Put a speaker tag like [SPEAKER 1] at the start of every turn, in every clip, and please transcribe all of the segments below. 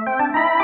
[SPEAKER 1] Música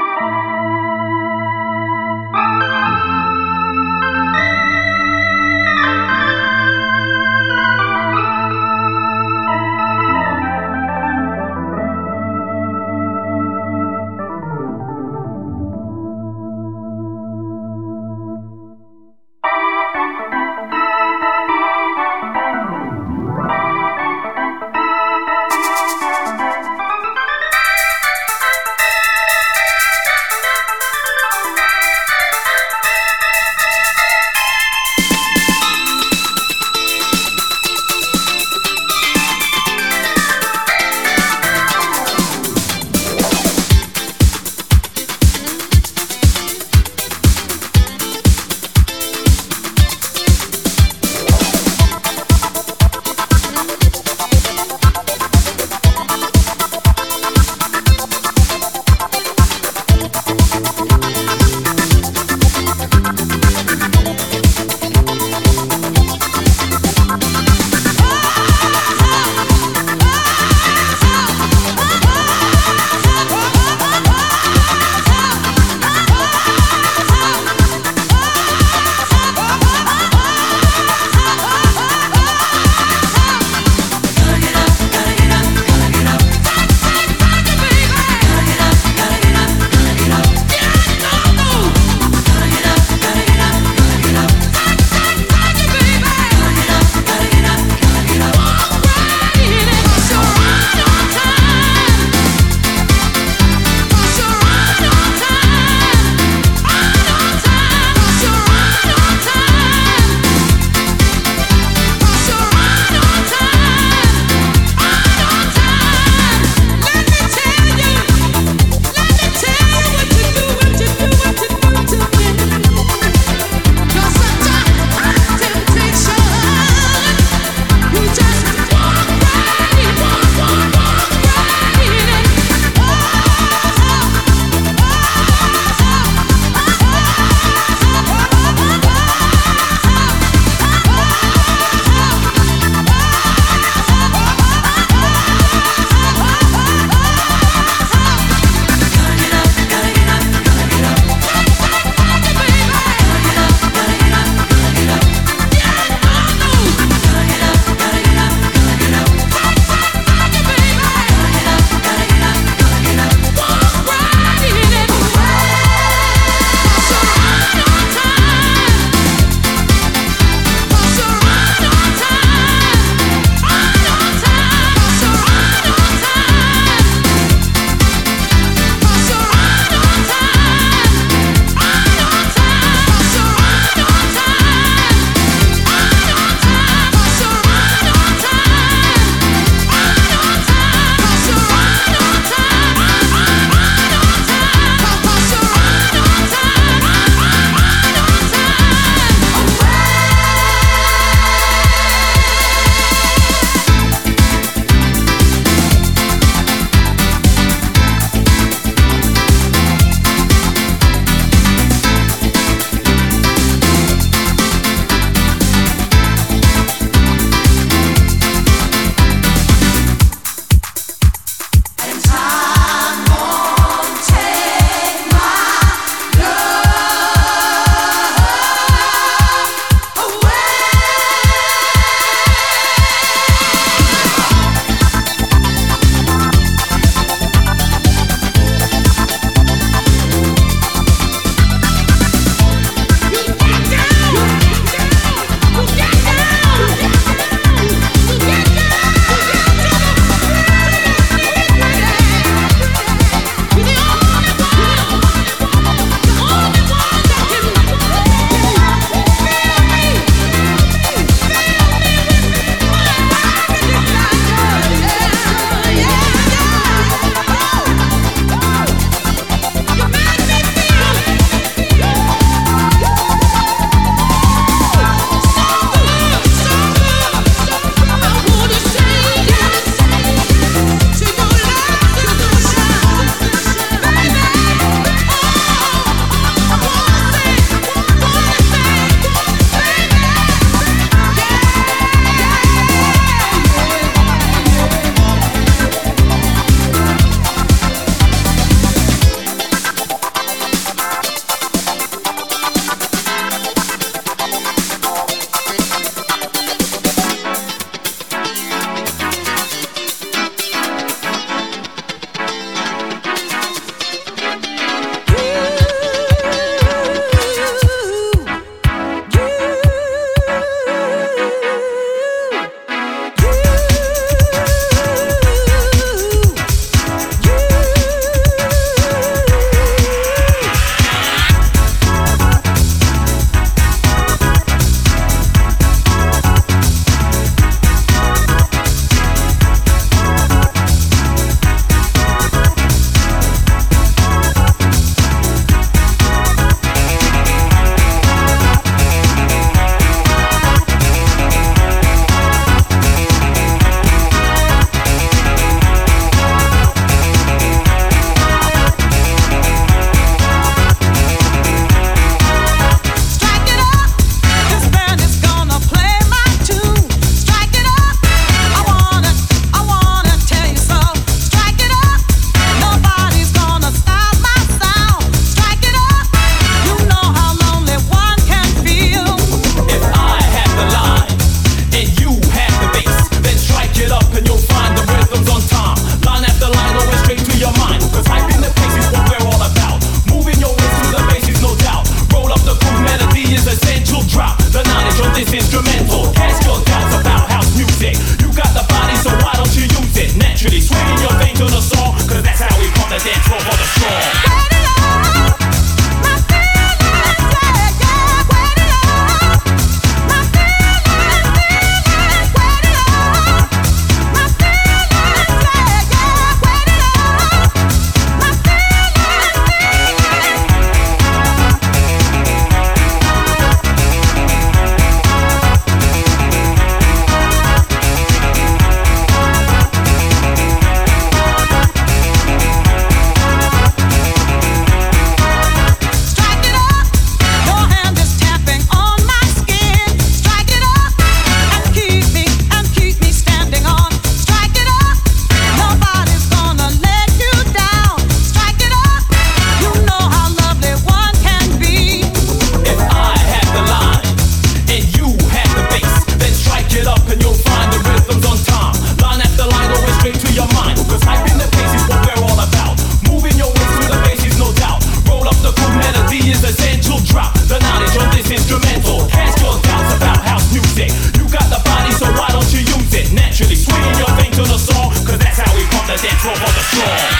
[SPEAKER 2] so why don't you use it? Naturally, swinging your thing to the song, cause that's how we pump the dance floor for the strong.